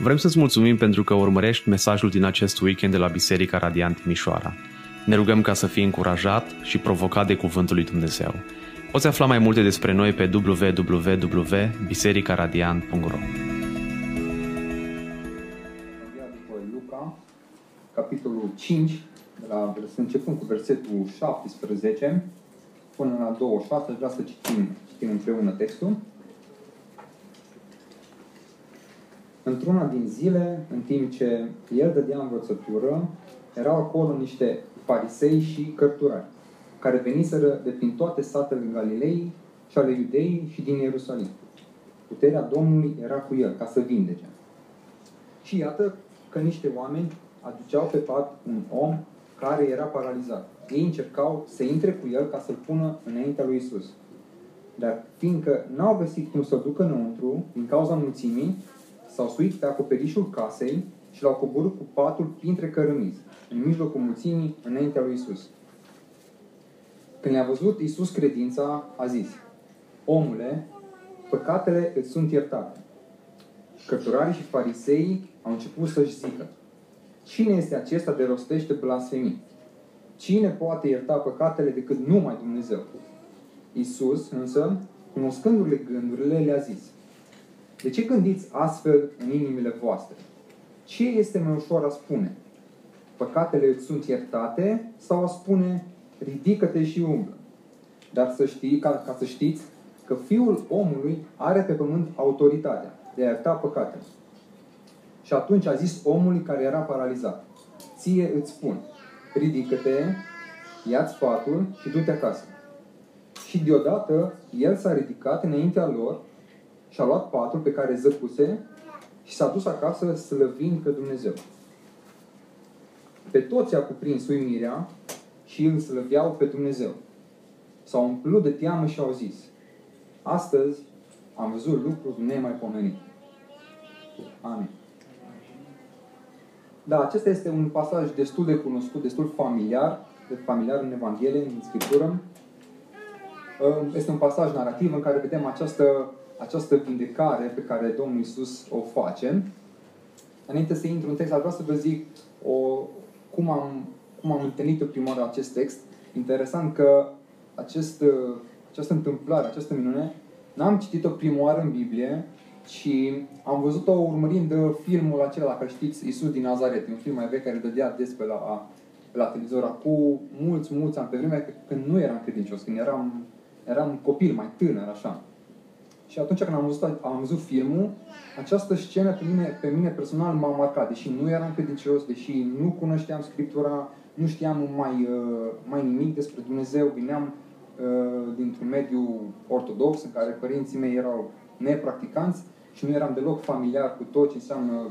Vrem să-ți mulțumim pentru că urmărești mesajul din acest weekend de la Biserica Radiant Mișoara. Ne rugăm ca să fii încurajat și provocat de Cuvântul lui Dumnezeu. Poți afla mai multe despre noi pe www.bisericaradiant.ro Luca, capitolul 5, de la, începând cu versetul 17 până la 26, vreau să citim, citim împreună textul. Într-una din zile, în timp ce el dădea învățătură, erau acolo niște farisei și cărturari, care veniseră de prin toate satele Galilei și ale Iudeii și din Ierusalim. Puterea Domnului era cu el, ca să vindece. Și iată că niște oameni aduceau pe pat un om care era paralizat. Ei încercau să intre cu el ca să-l pună înaintea lui Isus. Dar fiindcă n-au găsit cum să-l ducă înăuntru, din cauza mulțimii, s-au suit pe acoperișul casei și l-au coborât cu patul printre cărămizi, în mijlocul mulțimii, înaintea lui Isus. Când le-a văzut Isus credința, a zis, Omule, păcatele îți sunt iertate. Cărturarii și fariseii au început să-și zică, Cine este acesta de rostește blasfemii? Cine poate ierta păcatele decât numai Dumnezeu? Isus, însă, cunoscându-le gândurile, le-a zis, De ce gândiți astfel în inimile voastre? Ce este mai ușor a spune? Păcatele îți sunt iertate sau a spune, ridică-te și umblă? Dar să știi, ca, ca să știți, că Fiul omului are pe pământ autoritatea de a ierta păcatele. Și atunci a zis omului care era paralizat, ție îți spun, ridică-te, ia-ți patul și du-te acasă. Și deodată el s-a ridicat înaintea lor și a luat patul pe care zăcuse și s-a dus acasă slăvind pe Dumnezeu. Pe toți a cuprins uimirea și îl slăveau pe Dumnezeu. S-au umplut de teamă și au zis, astăzi am văzut lucruri nemaipomenite. Amin. Da, acesta este un pasaj destul de cunoscut, destul familiar, de familiar în Evanghelie, în Scriptură. Este un pasaj narrativ în care vedem această, această vindecare pe care Domnul Isus o face. Înainte să intru în text, vreau să vă zic o, cum, am, cum am întâlnit prima oară acest text. Interesant că acest, această întâmplare, această minune, n-am citit-o prima oară în Biblie, și am văzut-o urmărind filmul acela, dacă știți, Isus din Nazaret, un film mai vechi care dădea des pe la, pe la televizor acum mulți, mulți ani, pe vremea când nu eram credincios, când eram, eram copil, mai tânăr, așa. Și atunci când am văzut, am văzut filmul, această scenă pe mine, pe mine personal m-a marcat, deși nu eram credincios, deși nu cunoșteam Scriptura, nu știam mai, uh, mai nimic despre Dumnezeu, vineam uh, dintr-un mediu ortodox în care părinții mei erau nepracticanți și nu eram deloc familiar cu tot ce înseamnă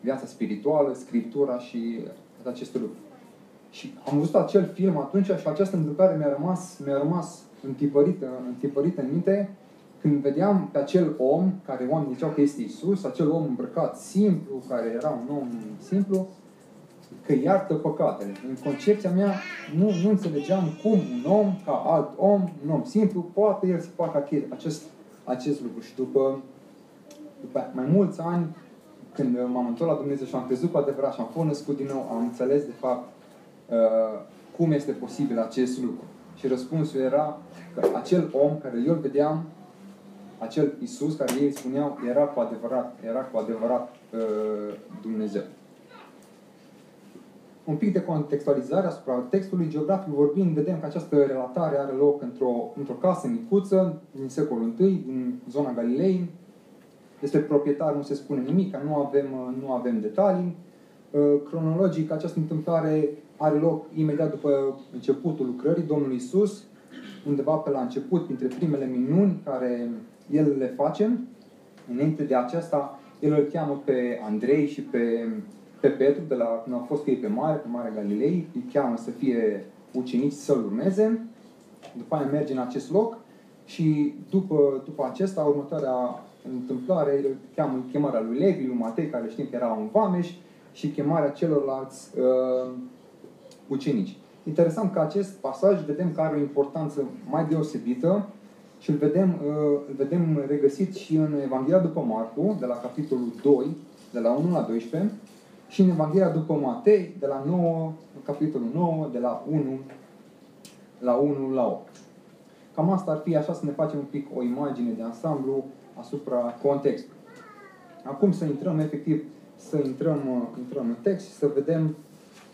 viața spirituală, scriptura și aceste lucruri. Și am văzut acel film atunci și această întâmplare mi-a rămas, mi-a rămas întipărită, întipărită în minte când vedeam pe acel om, care oamenii ziceau că este Isus, acel om îmbrăcat simplu, care era un om simplu, că iartă păcatele. În concepția mea nu, nu înțelegeam cum un om, ca alt om, un om simplu, poate el să facă acest, acest lucru. Și după după mai mulți ani, când m-am întors la Dumnezeu și am crezut cu adevărat și am fost născut din nou, am înțeles de fapt uh, cum este posibil acest lucru. Și răspunsul era că acel om care eu îl vedeam, acel Isus care ei spuneau, era cu adevărat, era cu adevărat uh, Dumnezeu. Un pic de contextualizare asupra textului geografic vorbind, vedem că această relatare are loc într-o, într-o casă micuță din secolul I, din zona Galilei, despre proprietar nu se spune nimic, nu avem, nu avem detalii. Uh, cronologic, această întâmplare are loc imediat după începutul lucrării Domnului Isus, undeva pe la început, printre primele minuni care El le face. Înainte de aceasta, El îl cheamă pe Andrei și pe, pe Petru, de la când au fost ei pe mare, pe Marea Galilei, îi cheamă să fie ucenici să-L urmeze. După aia merge în acest loc și după, după acesta, următoarea întâmplare, îl cheamă chemarea lui Levi, lui Matei, care știm că era un vameș, și chemarea celorlalți uh, ucenici. Interesant că acest pasaj vedem că are o importanță mai deosebită și îl vedem, uh, îl vedem regăsit și în Evanghelia după Marcu, de la capitolul 2, de la 1 la 12, și în Evanghelia după Matei, de la 9, capitolul 9, de la 1 la 1 la 8. Cam asta ar fi așa să ne facem un pic o imagine de ansamblu asupra contextului. Acum să intrăm efectiv, să intrăm, uh, intrăm în text și să vedem,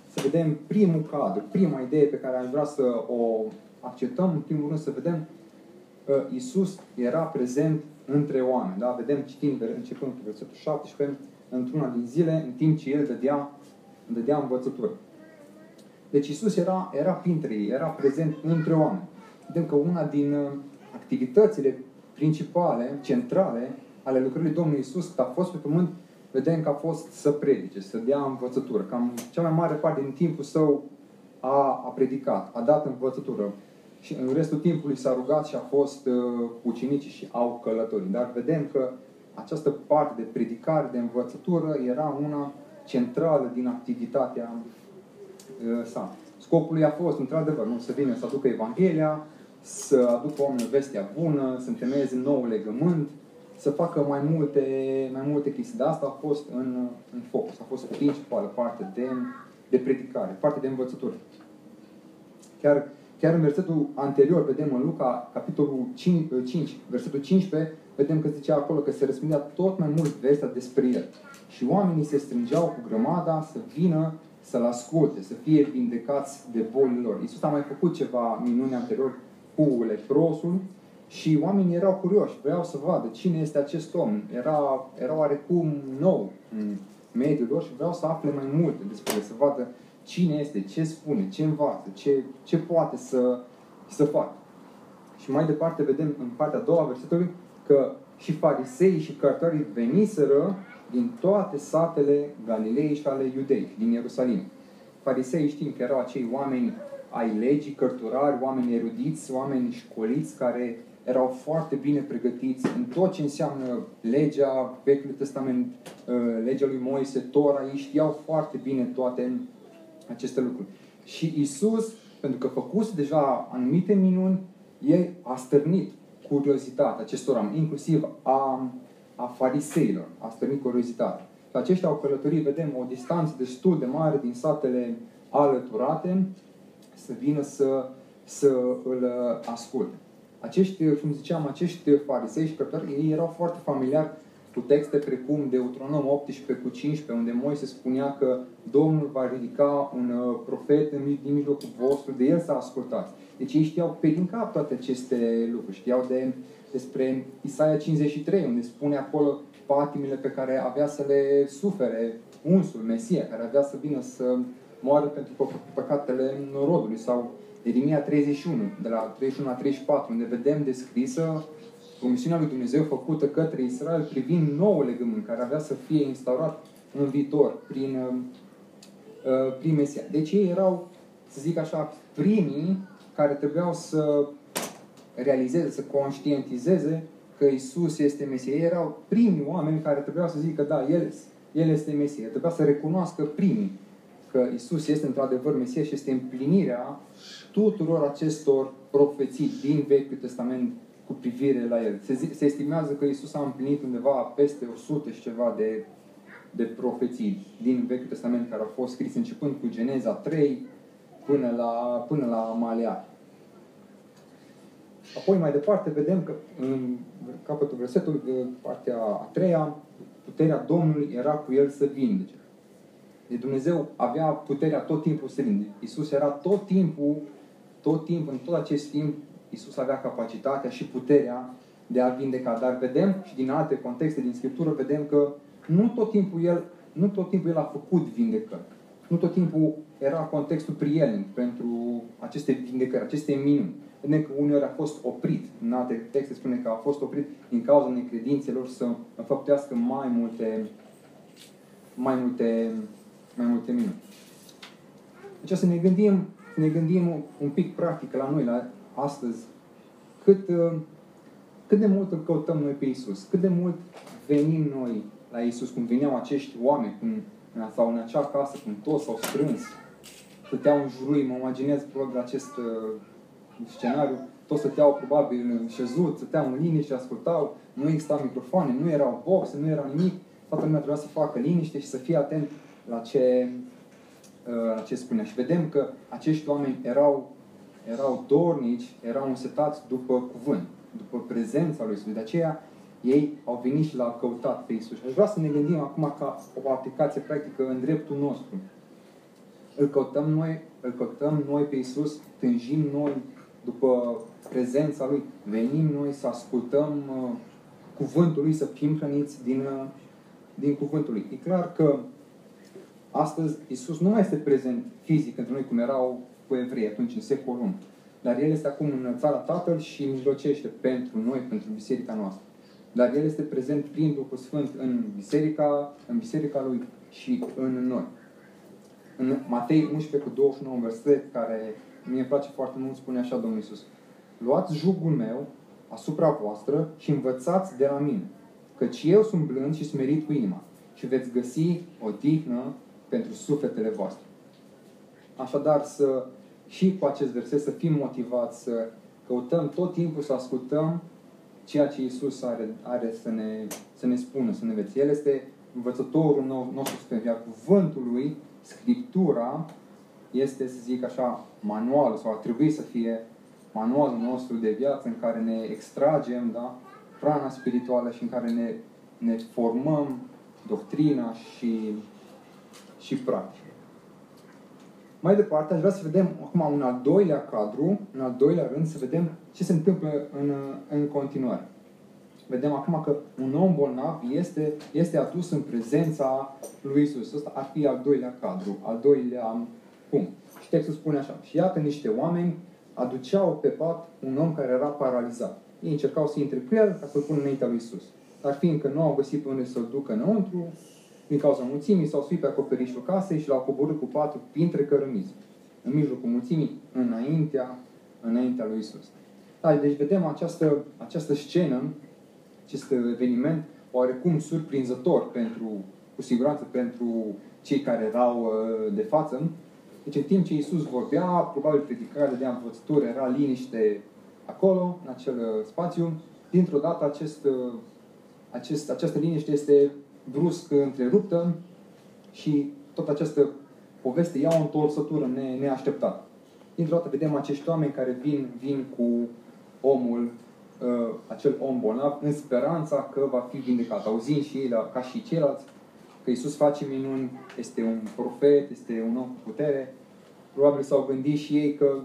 să vedem primul cadru, prima idee pe care aș vrea să o acceptăm, în primul rând să vedem că Isus era prezent între oameni. Da? Vedem, citim, începând cu versetul 17, într-una din zile, în timp ce El dădea, dădea învățătură. Deci Isus era, era printre ei, era prezent între oameni. Vedem că una din uh, activitățile principale, centrale, ale lucrării Domnului Isus, când a fost pe pământ, vedem că a fost să predice, să dea învățătură. Cam cea mai mare parte din timpul său a, a predicat, a dat învățătură. Și în restul timpului s-a rugat și a fost uh, ucenicii și au călătorit. Dar vedem că această parte de predicare, de învățătură, era una centrală din activitatea uh, sa. Scopul lui a fost, într-adevăr, nu să vină să aducă Evanghelia, să aducă oamenilor vestea bună, să întemeieze nou legământ, să facă mai multe, mai multe chestii. Dar asta a fost în, în focus, a fost principală parte de, de predicare, parte de învățătură. Chiar, chiar în versetul anterior, vedem în Luca, capitolul 5, 5 versetul 15, vedem că zicea acolo că se răspândea tot mai mult vestea despre el. Și oamenii se strângeau cu grămada să vină să-l asculte, să fie vindecați de bolile lor. Iisus a mai făcut ceva minune anterior cu leprosul și oamenii erau curioși, vreau să vadă cine este acest om. Era, era oarecum nou în mediul lor și vreau să afle mai multe despre el, să vadă cine este, ce spune, ce învață, ce, ce poate să, să facă. Și mai departe vedem în partea a doua versetului că și farisei și cărtării veniseră din toate satele Galilei și ale Iudei, din Ierusalim. Farisei știm că erau acei oameni ai legii, cărturari, oameni erudiți, oameni școliți care erau foarte bine pregătiți în tot ce înseamnă legea Vechiului Testament, uh, legea lui Moise, Tora, ei știau foarte bine toate aceste lucruri. Și Isus, pentru că făcuse deja anumite minuni, el a stârnit curiozitatea acestor oameni, inclusiv a, a fariseilor, a stârnit curiozitatea. Și aceștia au călătorit, vedem, o distanță destul de mare din satele alăturate, să vină să, să îl asculte. Acești, cum ziceam, acești farisei și cărtari, ei erau foarte familiari cu texte precum Deuteronom 18 cu 15, unde Moise spunea că Domnul va ridica un uh, profet din mijlocul vostru, de el să ascultați. Deci ei știau pe din cap toate aceste lucruri. Știau de, despre Isaia 53, unde spune acolo patimile pe care avea să le sufere unsul, Mesia, care avea să vină să moară pentru păcatele rodului. Sau Ieremia 31, de la 31 la 34, unde vedem descrisă promisiunea lui Dumnezeu făcută către Israel privind nou legământ care avea să fie instaurat în viitor prin, uh, uh, prin Mesia. Deci ei erau, să zic așa, primii care trebuiau să realizeze, să conștientizeze că Isus este Mesia. Ei erau primii oameni care trebuiau să zică, da, El, El este Mesia. Trebuia să recunoască primii că Isus este într-adevăr Mesia și este împlinirea tuturor acestor profeții din Vechiul Testament cu privire la El. Se, se estimează că Isus a împlinit undeva peste 100 și ceva de, de profeții din Vechiul Testament care au fost scrise începând cu Geneza 3 până la, până la Maleah. Apoi mai departe vedem că în capătul versetului, partea a treia, puterea Domnului era cu el să vindece. Deci Dumnezeu avea puterea tot timpul să vinde. Iisus era tot timpul, tot timpul, în tot acest timp, Iisus avea capacitatea și puterea de a vindeca. Dar vedem și din alte contexte din Scriptură, vedem că nu tot timpul El, nu tot timpul el a făcut vindecări. Nu tot timpul era contextul prielnic pentru aceste vindecări, aceste minuni. Vedem că uneori a fost oprit, în alte texte spune că a fost oprit din cauza necredințelor să înfăptească mai multe, mai multe, mai multe minuni. Deci să ne gândim, să ne gândim un pic practic la noi, la astăzi, cât, uh, cât de mult îl căutăm noi pe Isus, cât de mult venim noi la Isus, cum veneau acești oameni, cum, sau în acea casă, cum toți s-au strâns, stăteau în jurul mă imaginez probabil acest uh, scenariu, toți stăteau probabil șezut, stăteau în linie și ascultau, nu exista microfoane, nu erau boxe, nu era nimic, toată lumea trebuia să facă liniște și să fie atent la ce, uh, la ce spunea. Și vedem că acești oameni erau, erau dornici, erau însetați după cuvânt, după prezența lui Isus. De aceea ei au venit și l-au căutat pe Isus. Aș vrea să ne gândim acum ca o aplicație practică în dreptul nostru. Îl căutăm noi, îl căutăm noi pe Isus, tânjim noi după prezența Lui, venim noi să ascultăm uh, cuvântul Lui, să fim hrăniți din, uh, din cuvântul Lui. E clar că astăzi Isus nu mai este prezent fizic între noi cum erau cu evrei atunci în secolul 1. Dar El este acum în țara Tatăl și mijlocește pentru noi, pentru biserica noastră. Dar El este prezent prin Duhul Sfânt în biserica, în biserica Lui și în noi. În Matei 11 cu 29, un verset care mie îmi place foarte mult, spune așa Domnul Iisus. Luați jugul meu asupra voastră și învățați de la mine, căci eu sunt blând și smerit cu inima și veți găsi o dihnă pentru sufletele voastre. Așadar, să și cu acest verset să fim motivați să căutăm tot timpul să ascultăm ceea ce Isus are, are să, ne, să ne spună, să ne învețe. El este învățătorul nostru suprem, iar cuvântul lui, Scriptura, este, să zic așa, manualul sau ar trebui să fie manualul nostru de viață în care ne extragem da, hrana spirituală și în care ne, ne formăm doctrina și, și practic. Mai departe, aș vrea să vedem acum un al doilea cadru, în al doilea rând, să vedem ce se întâmplă în, în continuare. Vedem acum că un om bolnav este, este adus în prezența lui Isus. Asta ar fi al doilea cadru, al doilea punct. Și textul spune așa. Și iată niște oameni aduceau pe pat un om care era paralizat. Ei încercau să intre cu el ca să-l pună înaintea lui Isus. Dar fiindcă nu au găsit pe unde să-l ducă înăuntru, din cauza mulțimii, s-au suit pe acoperișul casei și l-au coborât cu patru printre cărămizi. În mijlocul mulțimii, înaintea, înaintea lui Isus. Da, deci vedem această, această scenă, acest eveniment, oarecum surprinzător pentru, cu siguranță pentru cei care erau uh, de față. Deci în timp ce Isus vorbea, probabil predicarea de învățătură, era liniște acolo, în acel uh, spațiu. Dintr-o dată acest, uh, acest, această liniște este brusc întreruptă și tot această poveste ia o întorsătură ne, neașteptată. Dintr-o dată vedem acești oameni care vin, vin cu omul, uh, acel om bolnav, în speranța că va fi vindecat. Auzind și ei, ca și ceilalți, că Isus face minuni, este un profet, este un om cu putere. Probabil s-au gândit și ei că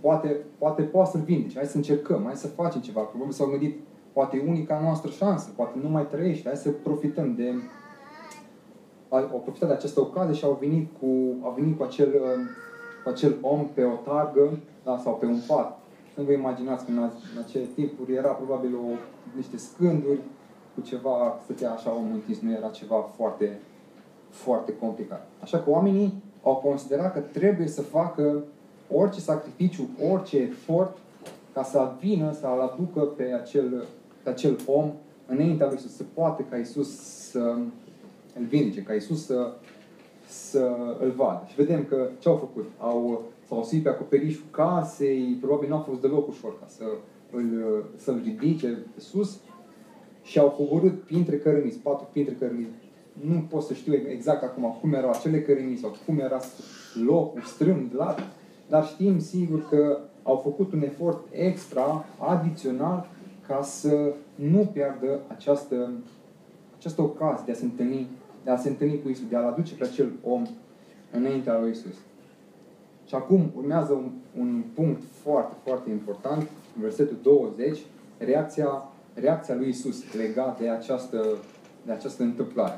poate, poate poate să-l vindece, hai să încercăm, hai să facem ceva. Probabil s-au gândit, poate e unica noastră șansă, poate nu mai trăiește, hai să profităm de au profitat de această ocazie și au venit cu, au venit cu acel, cu acel om pe o targă da, sau pe un pat. Nu vă imaginați că în, în acele timpuri era probabil o, niște scânduri cu ceva, stătea așa omul întins, nu era ceva foarte, foarte complicat. Așa că oamenii au considerat că trebuie să facă orice sacrificiu, orice efort ca să vină, să-l aducă pe acel, pe acel om înaintea lui să se poate ca Isus să îl vindece, ca Isus să, să îl vadă. Și vedem că ce au făcut? Au, s-au suit pe acoperișul casei, probabil nu a fost deloc ușor ca să îl, să-l ridice sus și au coborât printre cărămizi, patru printre cărămizi. Nu pot să știu exact acum cum erau acele cărămizi sau cum era locul strâmb, lat, dar știm sigur că au făcut un efort extra, adițional, ca să nu piardă această, această ocazie de a se întâlni, de a se întâlni cu Isus, de a-L aduce pe acel om înaintea lui Isus. Și acum urmează un, un punct foarte, foarte important, versetul 20, reacția reacția lui Isus legat de această, de această întâmplare.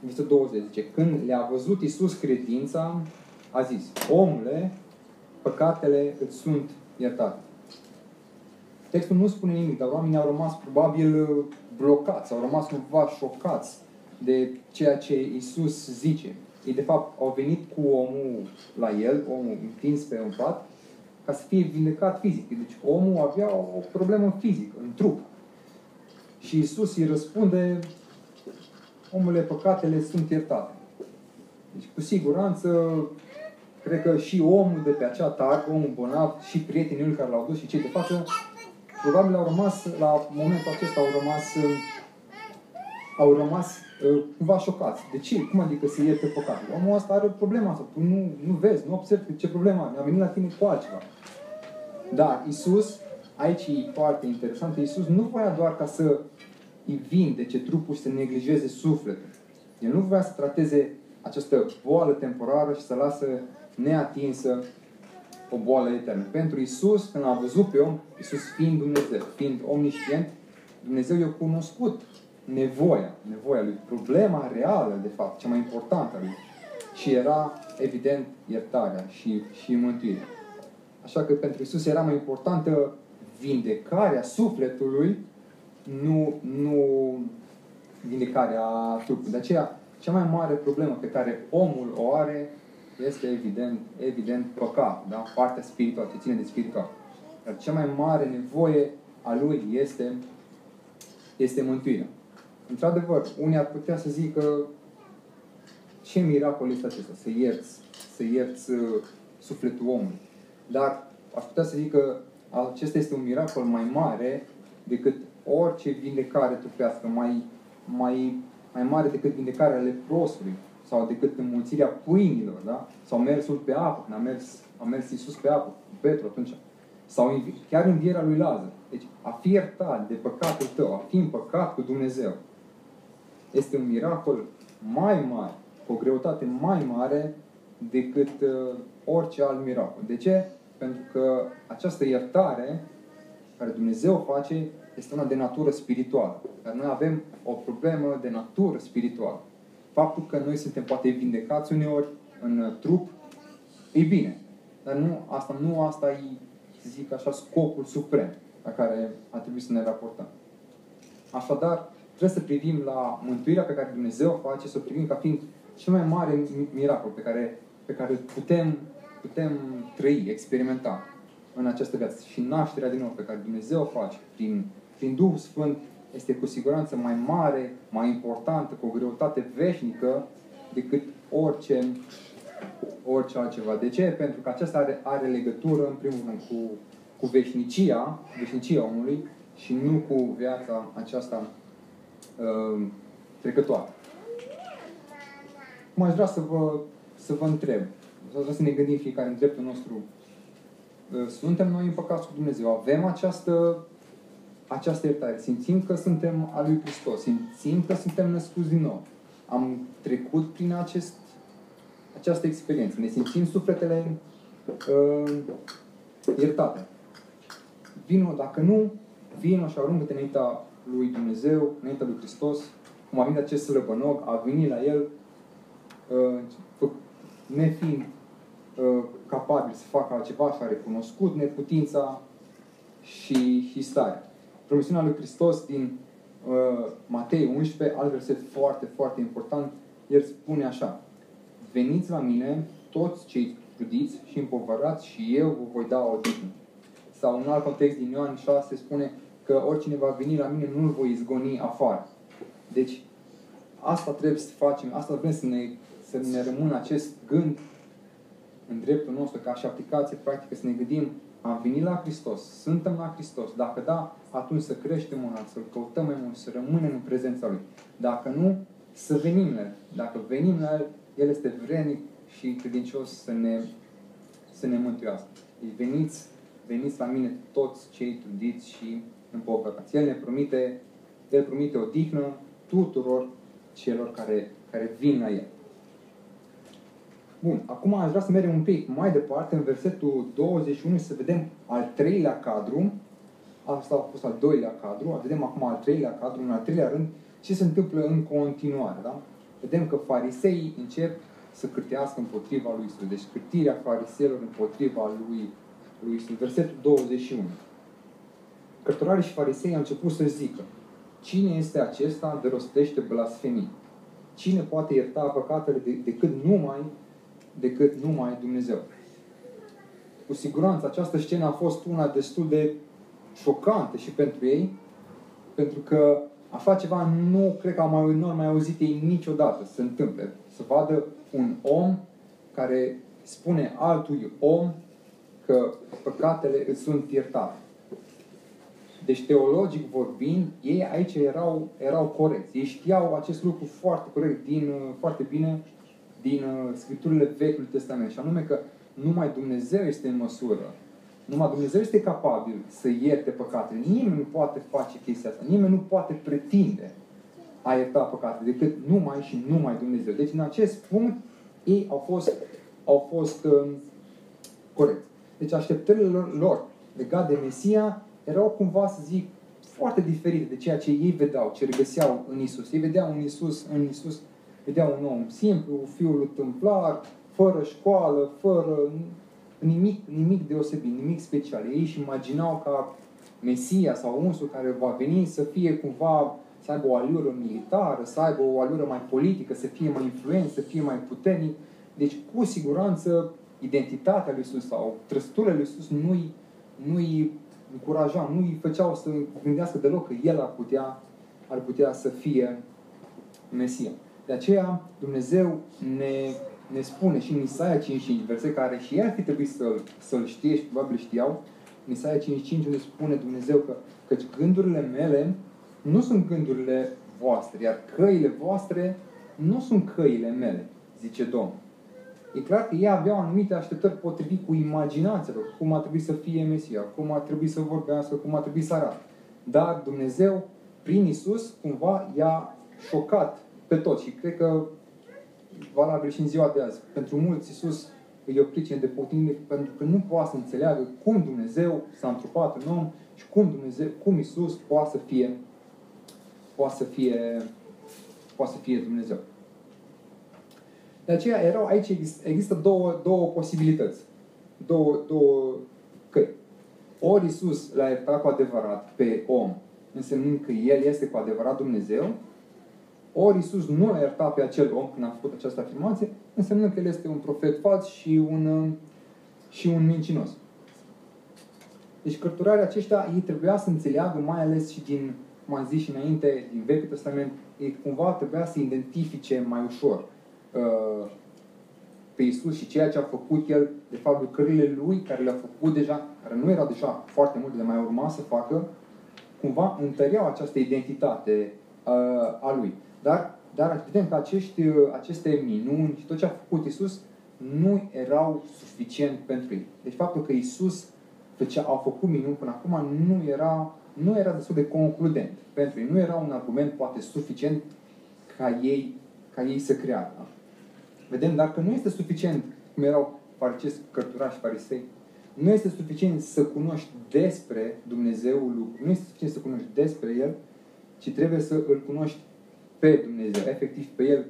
Versetul 20 zice, când le-a văzut Isus credința, a zis, omule, păcatele îți sunt iertate. Textul nu spune nimic, dar oamenii au rămas probabil blocați, au rămas cumva șocați de ceea ce Isus zice. Ei, de fapt, au venit cu omul la el, omul întins pe un pat, ca să fie vindecat fizic. Deci omul avea o problemă fizică, în trup. Și Isus îi răspunde, omule, păcatele sunt iertate. Deci, cu siguranță, cred că și omul de pe acea targă, omul bolnav, și prietenii lui care l-au dus și cei de față, probabil au rămas, la momentul acesta, au rămas au rămas uh, cumva șocați. De ce? Cum adică se ierte păcatul? Omul ăsta are o problemă asta. Tu nu, nu vezi, nu observi ce problemă are. A venit la tine cu altceva. Dar Isus, aici e foarte interesant, Isus nu voia doar ca să îi vindece trupul și să neglijeze sufletul. El nu vrea să trateze această boală temporară și să lasă neatinsă o boală eternă. Pentru Isus, când a văzut pe om, Isus fiind Dumnezeu, fiind omniscient, Dumnezeu i-a cunoscut nevoia, nevoia lui, problema reală, de fapt, cea mai importantă a lui. Și era, evident, iertarea și, și mântuirea. Așa că pentru Isus era mai importantă vindecarea sufletului, nu, nu vindecarea trupului. De aceea, cea mai mare problemă pe care omul o are este evident, evident păcat, da? partea spirituală, ce ține de spiritual. Dar cea mai mare nevoie a lui este, este mântuirea. Într-adevăr, unii ar putea să zică ce miracol este acesta, să ierți, să ierți uh, sufletul omului. Dar aș putea să zic că acesta este un miracol mai mare decât orice vindecare trupească, mai, mai, mai mare decât vindecarea leprosului sau decât înmulțirea pâinilor, da? sau mersul pe apă, când a mers, a mers Iisus pe apă, cu Petru atunci, sau chiar învierea lui Lazar. Deci a fi iertat de păcatul tău, a fi împăcat cu Dumnezeu, este un miracol mai mare, cu o greutate mai mare decât uh, orice alt miracol. De ce? Pentru că această iertare care Dumnezeu face este una de natură spirituală. Dar noi avem o problemă de natură spirituală. Faptul că noi suntem poate vindecați uneori în trup, e bine. Dar nu, asta, nu asta e, să zic așa, scopul suprem la care a trebuit să ne raportăm. Așadar, trebuie să privim la mântuirea pe care Dumnezeu o face, să o privim ca fiind cel mai mare miracol pe care, pe care putem, putem trăi, experimenta în această viață. Și nașterea din nou pe care Dumnezeu o face prin, prin Duhul Sfânt este cu siguranță mai mare, mai importantă, cu o greutate veșnică decât orice, orice altceva. De ce? Pentru că aceasta are, are legătură, în primul rând, cu, cu veșnicia, veșnicia omului și nu cu viața aceasta uh, trecătoare. Cum aș vrea să vă, să vă întreb, aș vrea să ne gândim fiecare în dreptul nostru, uh, suntem noi împăcați cu Dumnezeu, avem această, această iertare, simțim că suntem al lui Hristos, simțim că suntem născuți din nou, am trecut prin acest, această experiență, ne simțim sufletele uh, iertate. Vino, dacă nu, vino și aruncă-te înaintea lui Dumnezeu, înaintea lui Hristos, cum a venit acest slăbănog, a venit la el, uh, nefiind uh, capabil să facă altceva și a recunoscut neputința și, și starea. Promisiunea lui Hristos din uh, Matei 11, alt verset foarte, foarte important, el spune așa, Veniți la mine toți cei trudiți și împovărați și eu vă voi da o dignă. Sau un alt context din Ioan 6 spune, că oricine va veni la mine nu-l voi izgoni afară. Deci, asta trebuie să facem, asta vrem să ne, să ne rămână acest gând în dreptul nostru, ca și aplicație practică, să ne gândim, am venit la Hristos, suntem la Hristos. Dacă da, atunci să creștem în să-L căutăm mai mult, să rămânem în prezența Lui. Dacă nu, să venim la El. Dacă venim la El, El este vrenic și credincios să ne, să ne mântuiască. Deci veniți, veniți la mine toți cei trudiți și împovărați. El ne promite, El promite o dihnă tuturor celor care, care vin la El. Bun, acum aș vrea să mergem un pic mai departe, în versetul 21, să vedem al treilea cadru. Asta a fost al doilea cadru. Vedem acum al treilea cadru, în al treilea rând, ce se întâmplă în continuare. Da? Vedem că fariseii încep să cârtească împotriva lui Isus. Deci cârtirea fariseilor împotriva lui, lui Isus. Versetul 21 cărturarii și farisei au început să zică, cine este acesta de rostește blasfemii? Cine poate ierta păcatele de, decât numai, decât numai Dumnezeu? Cu siguranță această scenă a fost una destul de șocantă și pentru ei, pentru că așa ceva nu cred că au mai, nu mai auzit ei niciodată să se întâmple. Să vadă un om care spune altui om că păcatele îți sunt iertate. Deci, teologic vorbind, ei aici erau, erau corecți. Ei știau acest lucru foarte corect, din, uh, foarte bine, din uh, Scripturile Vechiului Testament. Și anume că numai Dumnezeu este în măsură, numai Dumnezeu este capabil să ierte păcatele. Nimeni nu poate face chestia asta. Nimeni nu poate pretinde a ierta păcatele decât numai și numai Dumnezeu. Deci, în acest punct, ei au fost, au fost um, corecți. Deci, așteptările lor, lor legate de Mesia erau cumva, să zic, foarte diferite de ceea ce ei vedeau, ce regăseau în Isus. Ei vedeau în Isus, în Isus, vedeau un om simplu, fiul tâmplar, fără școală, fără nimic, nimic deosebit, nimic special. Ei își imaginau ca Mesia sau unsul care va veni să fie cumva, să aibă o alură militară, să aibă o alură mai politică, să fie mai influent, să fie mai puternic. Deci, cu siguranță, identitatea lui Isus sau trăsăturile lui Isus nu-i, nu-i încuraja, nu îi făceau să gândească deloc că el ar putea, ar putea să fie Mesia. De aceea Dumnezeu ne, ne spune și în Isaia 55, verset care și el ar fi trebuit să-l, să-l știe și probabil știau, în Isaia 55 unde spune Dumnezeu că căci gândurile mele nu sunt gândurile voastre, iar căile voastre nu sunt căile mele, zice Domnul. E clar că ei aveau anumite așteptări potrivit cu imaginația lor, cum ar trebui să fie Mesia, cum ar trebui să vorbească, cum ar trebui să arate. Dar Dumnezeu, prin Isus, cumva i-a șocat pe toți și cred că valabil și în ziua de azi. Pentru mulți Isus îi o pricină de potinire pentru că nu poate să înțeleagă cum Dumnezeu s-a întrupat în om și cum Dumnezeu, cum Isus poate să fie poate să fie poate să fie Dumnezeu. De aceea erau, aici există două, două posibilități, două, două căi. Ori Isus l-a iertat cu adevărat pe om, însemnând că El este cu adevărat Dumnezeu, ori Isus nu l-a iertat pe acel om când a făcut această afirmație, însemnând că El este un profet fals și un, și un mincinos. Deci cărturarii aceștia, ei trebuia să înțeleagă, mai ales și din, cum am zis și înainte, din Vechiul Testament, ei cumva trebuia să identifice mai ușor Uh, pe Isus și ceea ce a făcut El, de fapt lucrările Lui, care le-a făcut deja, care nu erau deja foarte multe, de mai urma să facă, cumva întăreau această identitate uh, a Lui. Dar, dar vedem că acești, uh, aceste minuni și tot ce a făcut Isus nu erau suficient pentru ei. Deci faptul că Isus făcea, a făcut minuni până acum nu era, nu era destul de concludent pentru ei. Nu era un argument poate suficient ca ei, ca ei să creadă. Vedem, dacă nu este suficient, cum erau farisei, cărturași farisei, nu este suficient să cunoști despre Dumnezeul lucru, nu este suficient să cunoști despre El, ci trebuie să îl cunoști pe Dumnezeu, efectiv pe El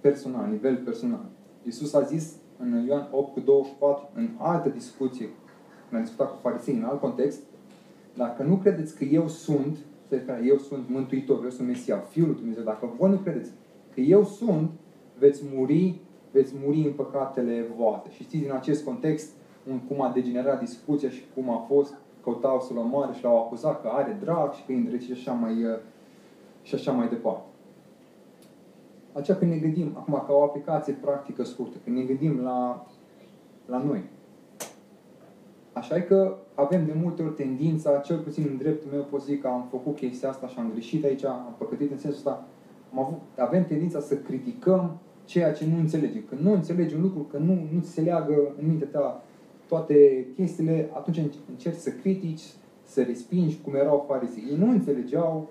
personal, nivel personal. Iisus a zis în Ioan 8 cu 24, în altă discuție, când a discutat cu farisei în alt context, dacă nu credeți că eu sunt, că eu sunt Mântuitor, eu sunt Mesia, Fiul lui Dumnezeu, dacă voi nu credeți că eu sunt, veți muri veți muri în păcatele voastre. Și știți din acest context cum a degenerat discuția și cum a fost, căutau să-l omoare și l-au acuzat că are drag și că e îndrăcit și așa mai, uh, și așa mai departe. Aceea când ne gândim, acum ca o aplicație practică scurtă, când ne gândim la, la noi, Așa e că avem de multe ori tendința, cel puțin în dreptul meu pot zic că am făcut chestia asta și am greșit aici, am păcătit în sensul ăsta, am avut, avem tendința să criticăm ceea ce nu înțelegi. Când nu înțelegi un lucru, că nu, nu ți se leagă în mintea ta toate chestiile, atunci încerci să critici, să respingi cum erau farisii. Ei nu înțelegeau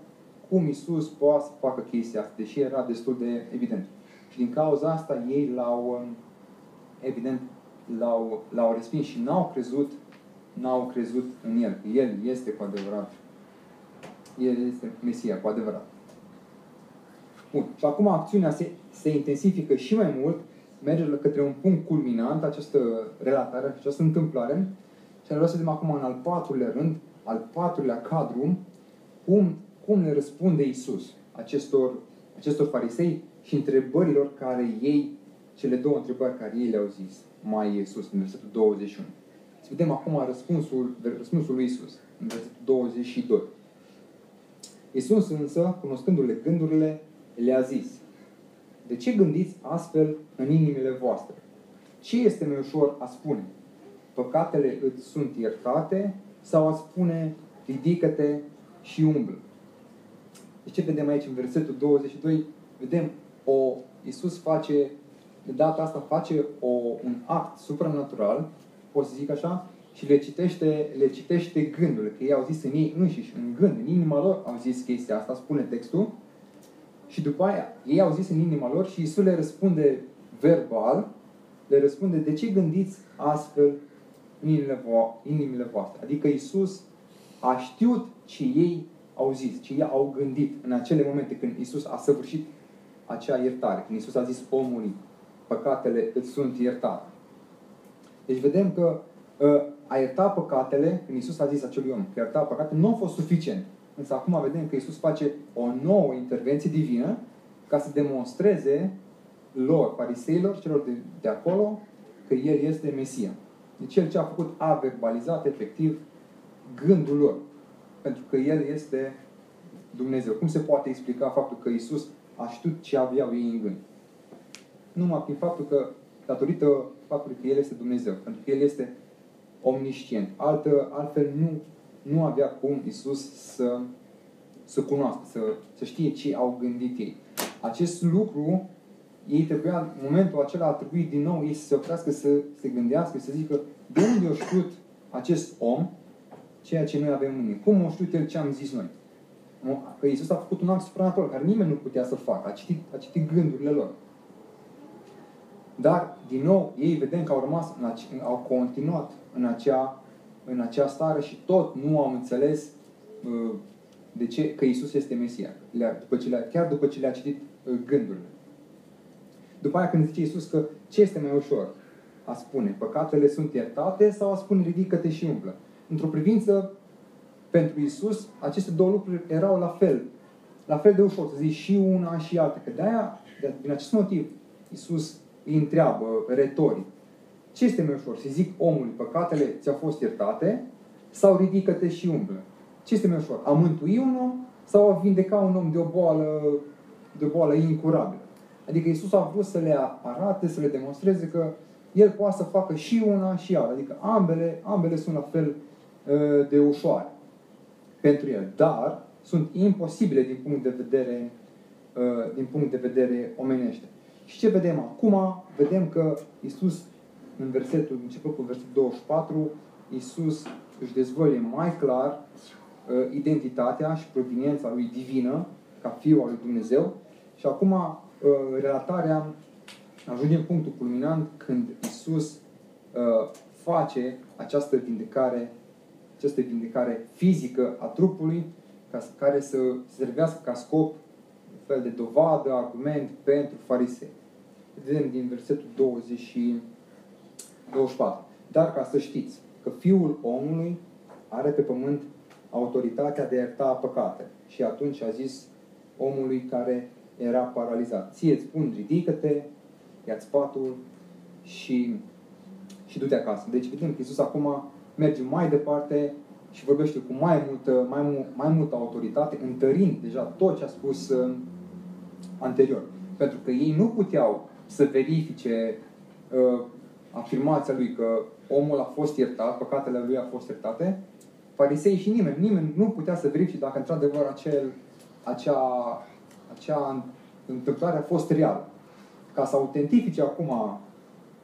cum Isus poate să facă chestia asta, deși era destul de evident. Și din cauza asta ei l-au, evident, l-au, l-au respins și n-au crezut, n-au crezut în El, că El este cu adevărat. El este Mesia, cu adevărat. Bun. Și acum acțiunea se, se intensifică și mai mult, merge către un punct culminant, această relatare, această întâmplare. Și vreau să vedem acum în al patrulea rând, al patrulea cadru, cum, cum ne răspunde Isus acestor, acestor farisei și întrebărilor care ei, cele două întrebări care ei le-au zis mai sus, în versetul 21. Să vedem acum răspunsul, răspunsul lui Isus, în versetul 22. Isus însă, cunoscându-le gândurile, le-a zis, de ce gândiți astfel în inimile voastre? Ce este mai ușor a spune? Păcatele îți sunt iertate sau a spune, ridică-te, și umblă. Deci ce vedem aici în versetul 22? Vedem o, Iisus face, de data asta face o, un act supranatural, pot să zic așa, și le citește, le citește gândurile, că ei au zis în ei înșiși, în gând, în inima lor au zis chestia asta, spune textul, și după aia ei au zis în inima lor și Iisus le răspunde verbal, le răspunde de ce gândiți astfel în inimile, vo- inimile voastre. Adică Iisus a știut ce ei au zis, ce ei au gândit în acele momente când Iisus a săvârșit acea iertare, când Iisus a zis omului, păcatele îți sunt iertate. Deci vedem că uh, a ierta păcatele, când Iisus a zis acelui om că ierta păcatele, nu a fost suficient. Însă acum vedem că Iisus face o nouă intervenție divină ca să demonstreze lor, fariseilor, celor de, de acolo, că El este Mesia. Deci Cel ce a făcut a verbalizat efectiv gândul lor. Pentru că El este Dumnezeu. Cum se poate explica faptul că Iisus a știut ce aveau ei în gând? Numai prin faptul că, datorită faptului că El este Dumnezeu, pentru că El este omniscient. Altă, altfel nu, nu avea cum Isus să, să cunoască, să, să știe ce au gândit ei. Acest lucru, ei trebuia, în momentul acela a trebuit din nou ei să se oprească, să se gândească, să zică de unde a știut acest om ceea ce noi avem în mine. Cum a știut el ce am zis noi? Că Isus a făcut un act supranatural care nimeni nu putea să facă. A citit, a citit gândurile lor. Dar, din nou, ei vedem că au rămas, în ace- au continuat în acea, în acea stare și tot nu au înțeles uh, de ce, că Isus este Mesia. Le-a, după ce le chiar după ce le-a citit uh, gândurile. După aia când zice Isus că ce este mai ușor? A spune, păcatele sunt iertate sau a spune, ridică-te și umblă. Într-o privință, pentru Isus, aceste două lucruri erau la fel. La fel de ușor, să zici și una și alta. Că de-aia, de, din acest motiv, Isus îi întreabă retoric. Ce este mai ușor? Să zic omului, păcatele ți-au fost iertate sau ridică-te și umblă? Ce este mai ușor? A mântui un om sau a vindeca un om de o boală, de o boală incurabilă? Adică Isus a vrut să le arate, să le demonstreze că El poate să facă și una și alta. Adică ambele, ambele sunt la fel uh, de ușoare pentru El. Dar sunt imposibile din punct de vedere, uh, din punct de vedere omenește. Și ce vedem acum? Vedem că Isus, în versetul, început cu versetul 24, Isus își dezvăluie mai clar uh, identitatea și proveniența lui divină, ca Fiul al lui Dumnezeu. Și acum uh, relatarea ajunge în punctul culminant când Isus uh, face această vindecare, această vindecare fizică a trupului, ca, care să servească ca scop fel de dovadă, argument pentru farisei. Vedem din versetul 20 și 24. Dar ca să știți că Fiul omului are pe pământ autoritatea de a ierta păcate. Și atunci a zis omului care era paralizat. Ție îți spun, ridică-te, ia-ți patul și, și du-te acasă. Deci vedem că Iisus acum merge mai departe și vorbește cu mai multă, mai, mu- mai multă autoritate, întărind deja tot ce a spus uh, anterior. Pentru că ei nu puteau să verifice uh, afirmația lui că omul a fost iertat, păcatele lui au fost iertate, farisei și nimeni, nimeni nu putea să verifice dacă într-adevăr acel, acea, acea întâmplare a fost reală. Ca să autentifice acum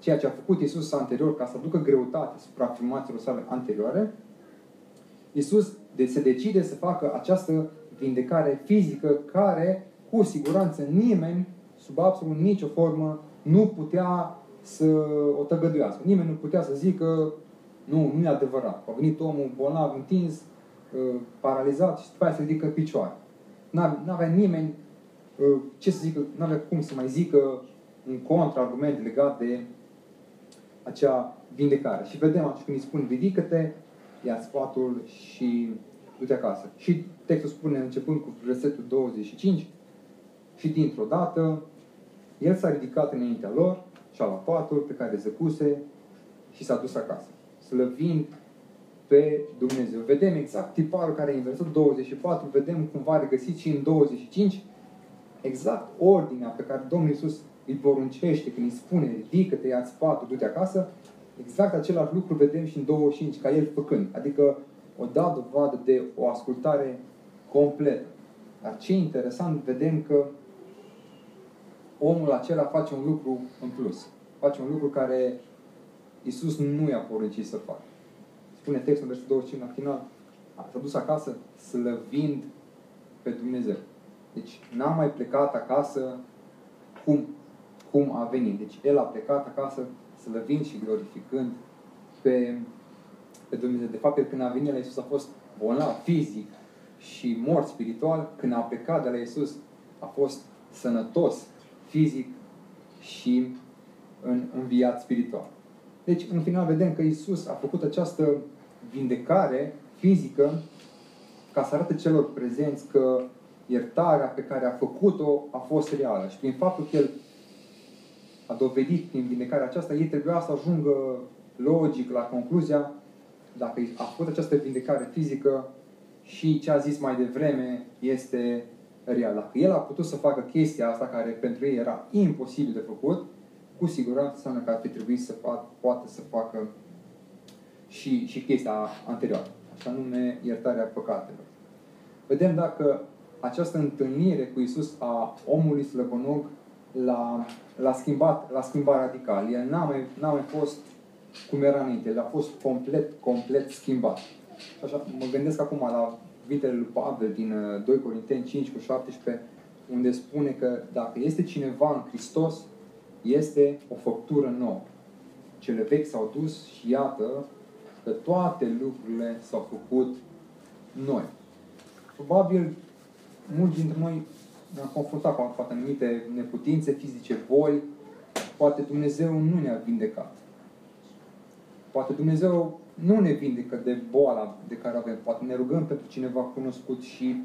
ceea ce a făcut Isus anterior, ca să aducă greutate supra afirmațiilor sale anterioare, Isus se decide să facă această vindecare fizică care, cu siguranță, nimeni, sub absolut nicio formă, nu putea să o tăgăduiască. Nimeni nu putea să zică nu, nu e adevărat. A venit omul bolnav, întins, uh, paralizat și după aia se ridică picioare. Nu avea nimeni uh, ce să zică, nu avea cum să mai zică un contraargument legat de acea vindecare. Și vedem atunci când îi spun ridică-te, ia sfatul și du-te acasă. Și textul spune, începând cu versetul 25, și dintr-o dată, el s-a ridicat înaintea lor și-a luat patul pe care zăcuse și s-a dus acasă. Slăvind pe Dumnezeu. Vedem exact tiparul care e în versetul 24, vedem cumva regăsit și în 25, exact ordinea pe care Domnul Iisus îi poruncește când îi spune ridică-te, ia-ți patul, du-te acasă, exact același lucru vedem și în 25, ca el făcând. Adică o da dovadă de o ascultare completă. Dar ce interesant, vedem că omul acela face un lucru în plus. Face un lucru care Isus nu i-a poruncit să facă. Spune textul versetul 25 la final, s-a dus acasă slăvind pe Dumnezeu. Deci n-a mai plecat acasă cum, cum a venit. Deci el a plecat acasă slăvind și glorificând pe, pe Dumnezeu. De fapt, el când a venit la Isus a fost bolnav fizic și mort spiritual. Când a plecat de la Isus a fost sănătos fizic și în înviat spiritual. Deci, în final, vedem că Isus a făcut această vindecare fizică ca să arate celor prezenți că iertarea pe care a făcut-o a fost reală. Și prin faptul că El a dovedit prin vindecarea aceasta, ei trebuia să ajungă logic la concluzia dacă a făcut această vindecare fizică și ce a zis mai devreme este real. Dacă el a putut să facă chestia asta care pentru ei era imposibil de făcut, cu siguranță înseamnă că ar fi trebuit să fac, poate să facă și, și chestia anterioară, așa nume iertarea păcatelor. Vedem dacă această întâlnire cu Isus a omului slăbănog l-a, l-a, schimbat, l-a schimbat radical. El n-a mai, n-a mai fost cum era înainte, el a fost complet, complet schimbat. Și așa, mă gândesc acum la cuvintele lui Pavel din 2 uh, Corinteni 5 cu 17, unde spune că dacă este cineva în Hristos, este o făptură nouă. Cele vechi s-au dus și iată că toate lucrurile s-au făcut noi. Probabil mulți dintre noi ne-am confruntat cu poate anumite neputințe fizice, boli, poate Dumnezeu nu ne-a vindecat. Poate Dumnezeu nu ne vindecă de boala de care avem. Poate ne rugăm pentru cineva cunoscut și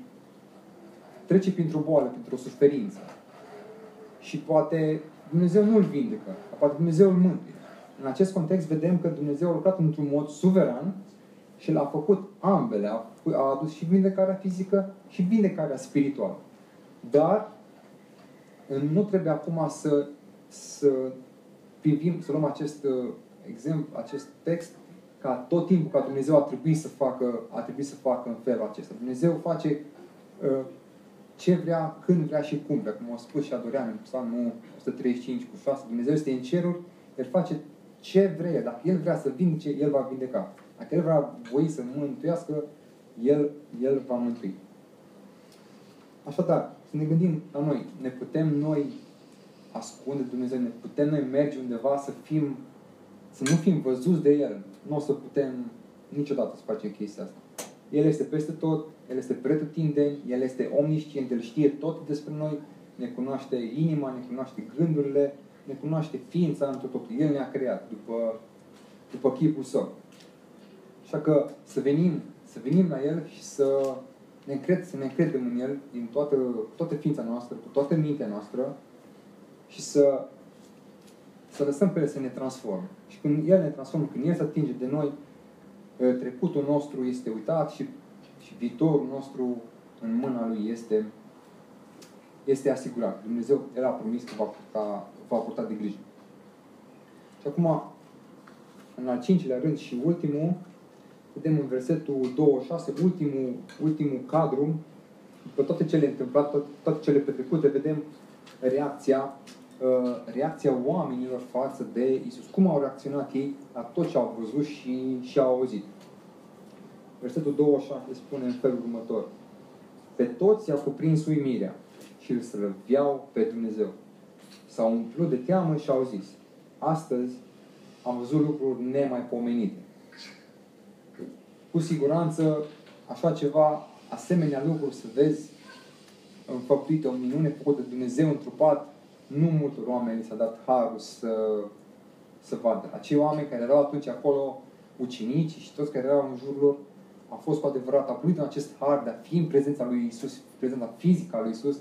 trece printr-o boală, printr-o suferință. Și poate Dumnezeu nu-l vindecă, poate Dumnezeu îl mântuie. În acest context vedem că Dumnezeu a lucrat într-un mod suveran și l-a făcut ambele. A, a adus și vindecarea fizică și vindecarea spirituală. Dar nu trebuie acum să, să privim, să luăm acest uh, exemplu, acest text ca tot timpul ca Dumnezeu a trebuit să facă, a trebuit să facă în felul acesta. Dumnezeu face uh, ce vrea, când vrea și cum vrea. Cum a spus și Adorean în Psalmul 135 cu 6, Dumnezeu este în ceruri, El face ce vrea. Dacă El vrea să vindece, El va vindeca. Dacă El vrea voi să mântuiască, El, El va mântui. Așadar, să ne gândim la noi. Ne putem noi ascunde Dumnezeu, ne putem noi merge undeva să fim, să nu fim văzuți de El. Nu o să putem niciodată să facem chestia asta. El este peste tot, El este pretutindeni, El este omniscient, El știe tot despre noi, ne cunoaște inima, ne cunoaște gândurile, ne cunoaște ființa într totul. El ne-a creat după, după chipul Său. Așa că să venim, să venim la El și să ne încred, să ne încredem în El din toată, toată ființa noastră, cu toată mintea noastră și să, să lăsăm pe El să ne transforme. Și când El ne transformă, când El se atinge de noi, trecutul nostru este uitat și, și viitorul nostru în mâna Lui este, este asigurat. Dumnezeu, El a promis că va purta, va purta de grijă. Și acum, în al cincilea rând și ultimul, vedem în versetul 26, ultimul, ultimul cadru, după toate cele întâmplate, toate cele petrecute, vedem reacția, uh, reacția oamenilor față de Isus. Cum au reacționat ei la tot ce au văzut și, și au auzit. Versetul 26 spune în felul următor. Pe toți i-a cuprins uimirea și îl slăveau pe Dumnezeu. S-au umplut de teamă și au zis, astăzi am văzut lucruri nemaipomenite cu siguranță așa ceva, asemenea lucruri să vezi înfăptuite, o minune făcută de Dumnezeu întrupat, nu multor oameni s-a dat harul să, să vadă. Acei oameni care erau atunci acolo, ucenici și toți care erau în jurul lor, a fost cu adevărat, a primit în acest har de a fi în prezența lui Isus, prezența fizică a lui Isus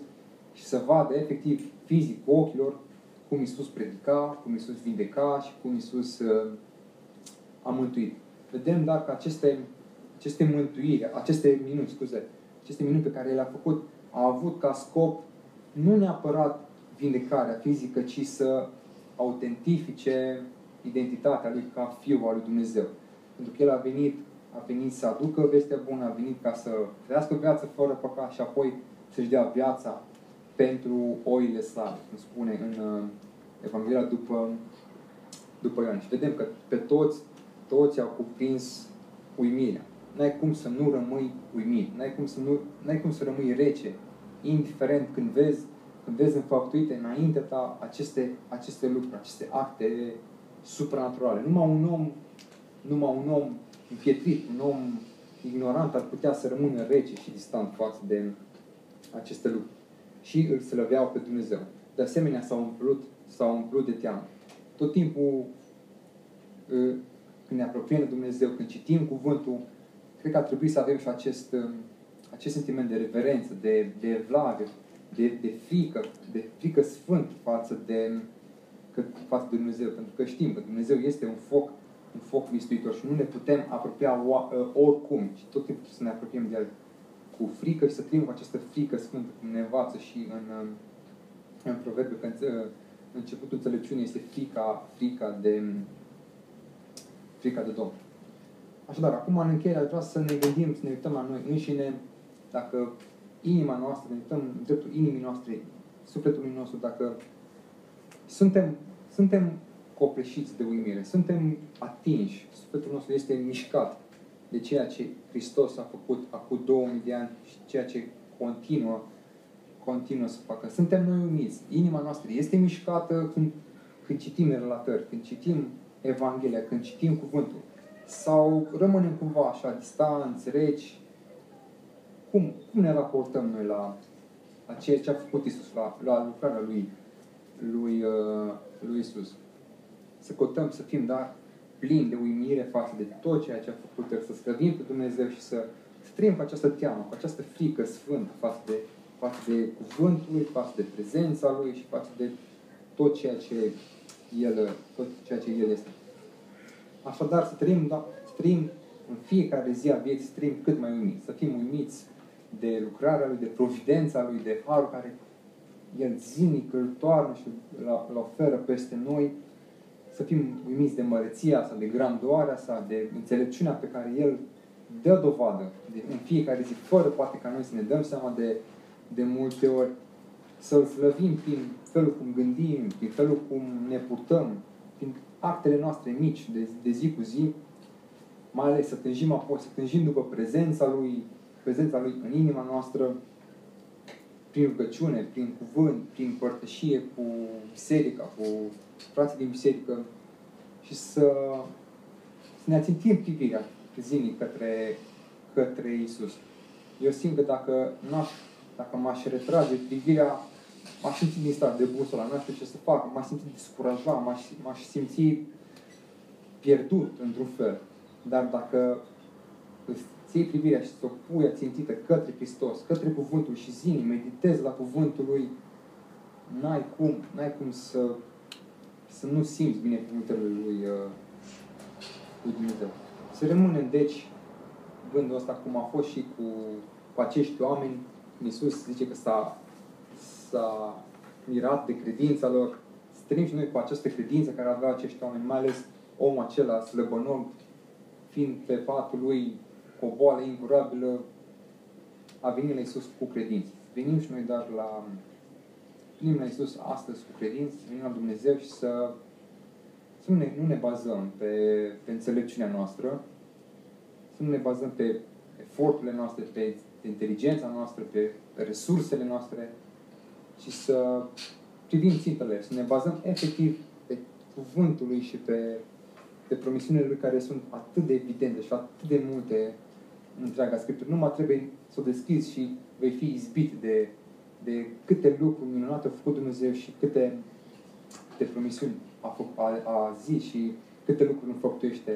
și să vadă efectiv fizic cu ochilor cum Isus predica, cum Isus vindeca și cum Isus uh, a mântuit. Vedem dar că aceste aceste mântuiri, aceste minuni, scuze, aceste minuni pe care le-a făcut, a avut ca scop nu neapărat vindecarea fizică, ci să autentifice identitatea lui ca fiul al lui Dumnezeu. Pentru că el a venit a venit să aducă vestea bună, a venit ca să trăiască viață fără păcat și apoi să-și dea viața pentru oile sale, cum spune în uh, Evanghelia după, după Ioan. Și vedem că pe toți, toți au cuprins uimirea. N-ai cum să nu rămâi uimit, n-ai cum să, nu, n-ai cum să rămâi rece, indiferent când vezi, când vezi înfăptuite înainte ta aceste, aceste lucruri, aceste acte supranaturale. Numai un om, numai un om împietrit, un om ignorant ar putea să rămână rece și distant față de aceste lucruri. Și îl slăveau pe Dumnezeu. De asemenea, s-au umplut, s-au umplut de teamă. Tot timpul, ă, când ne apropiem de Dumnezeu, când citim cuvântul, cred că ar trebui să avem și acest, ă, acest sentiment de reverență, de, de evlavie, de, de frică, de frică sfânt față de, față de Dumnezeu. Pentru că știm că Dumnezeu este un foc un foc mistuitor și nu ne putem apropia ă, oricum, ci tot timpul să ne apropiem de El cu frică și să trăim cu această frică sfântă, cum ne învață și în, în proverbe, că începutul înțelepciunii este frica, frica de frica de Domnul. Așadar, acum în încheiere aș vrea să ne gândim, să ne uităm la noi înșine, dacă inima noastră, ne uităm în dreptul inimii noastre, sufletului nostru, dacă suntem, suntem copleșiți de uimire, suntem atinși, sufletul nostru este mișcat de ceea ce Hristos a făcut acum 2000 de ani și ceea ce continuă, continuă să facă. Suntem noi uimiți. Inima noastră este mișcată când, când citim relatări, când citim Evanghelia, când citim cuvântul. Sau rămânem cumva așa, distanți, reci. Cum, cum ne raportăm noi la, la ceea ce a făcut Isus, la, la lucrarea lui, lui, uh, lui Isus? Să cotăm, să fim, da, plini de uimire față de tot ceea ce a făcut El, să scăvim pe Dumnezeu și să, să trăim cu această teamă, cu această frică sfântă față de, față de cuvântul Lui, față de prezența Lui și față de tot ceea ce El, tot ceea ce El este. Așadar, să trăim, da, să trăim în fiecare zi a vieții, să trăim cât mai uimiți, să fim uimiți de lucrarea Lui, de providența Lui, de harul care El zilnic îl toarnă și îl oferă peste noi, să fim uimiți de măreția sa, de grandoarea sa, de înțelepciunea pe care El dă dovadă de, în fiecare zi, fără poate ca noi să ne dăm seama de, de multe ori, să-L slăvim prin felul cum gândim, prin felul cum ne purtăm, prin actele noastre mici de, de zi cu zi, mai ales să tânjim apoi, să tânjim după prezența Lui, prezența Lui în inima noastră, prin rugăciune, prin cuvânt, prin părtășie cu biserica, cu frații din biserică și să, să ne ațintim privirea zilnic către, către Isus. Eu simt că dacă, n-aș, dacă m-aș retrage privirea, m-aș simți din start de busola, nu știu ce să fac, m-aș simți descurajat, m-aș, m-aș simți pierdut într-un fel. Dar dacă îți ții privirea și să o pui ațintită către Hristos, către Cuvântul și zilnic meditezi la Cuvântul Lui, n-ai cum, n-ai cum să să nu simți binecuvântările lui, uh, lui Dumnezeu. Să rămânem, deci, gândul ăsta cum a fost și cu, cu acești oameni. Iisus zice că s-a, s-a mirat de credința lor. Să și noi cu această credință care aveau acești oameni, mai ales omul acela slăbănog, fiind pe patul lui cu o boală incurabilă, a venit la Iisus cu credință. Venim și noi dar la venim la Iisus astăzi cu credință, venim la Dumnezeu și să, să nu, ne, nu ne bazăm pe, pe înțelepciunea noastră, să nu ne bazăm pe eforturile noastre, pe inteligența noastră, pe resursele noastre, ci să privim țintele, să ne bazăm efectiv pe cuvântul lui și pe, pe promisiunile lui care sunt atât de evidente și atât de multe în întreaga Scriptură. Numai trebuie să o deschizi și vei fi izbit de de câte lucruri minunate a făcut Dumnezeu și câte, câte promisiuni a, făcut, a, a zis și câte lucruri înfăptuiește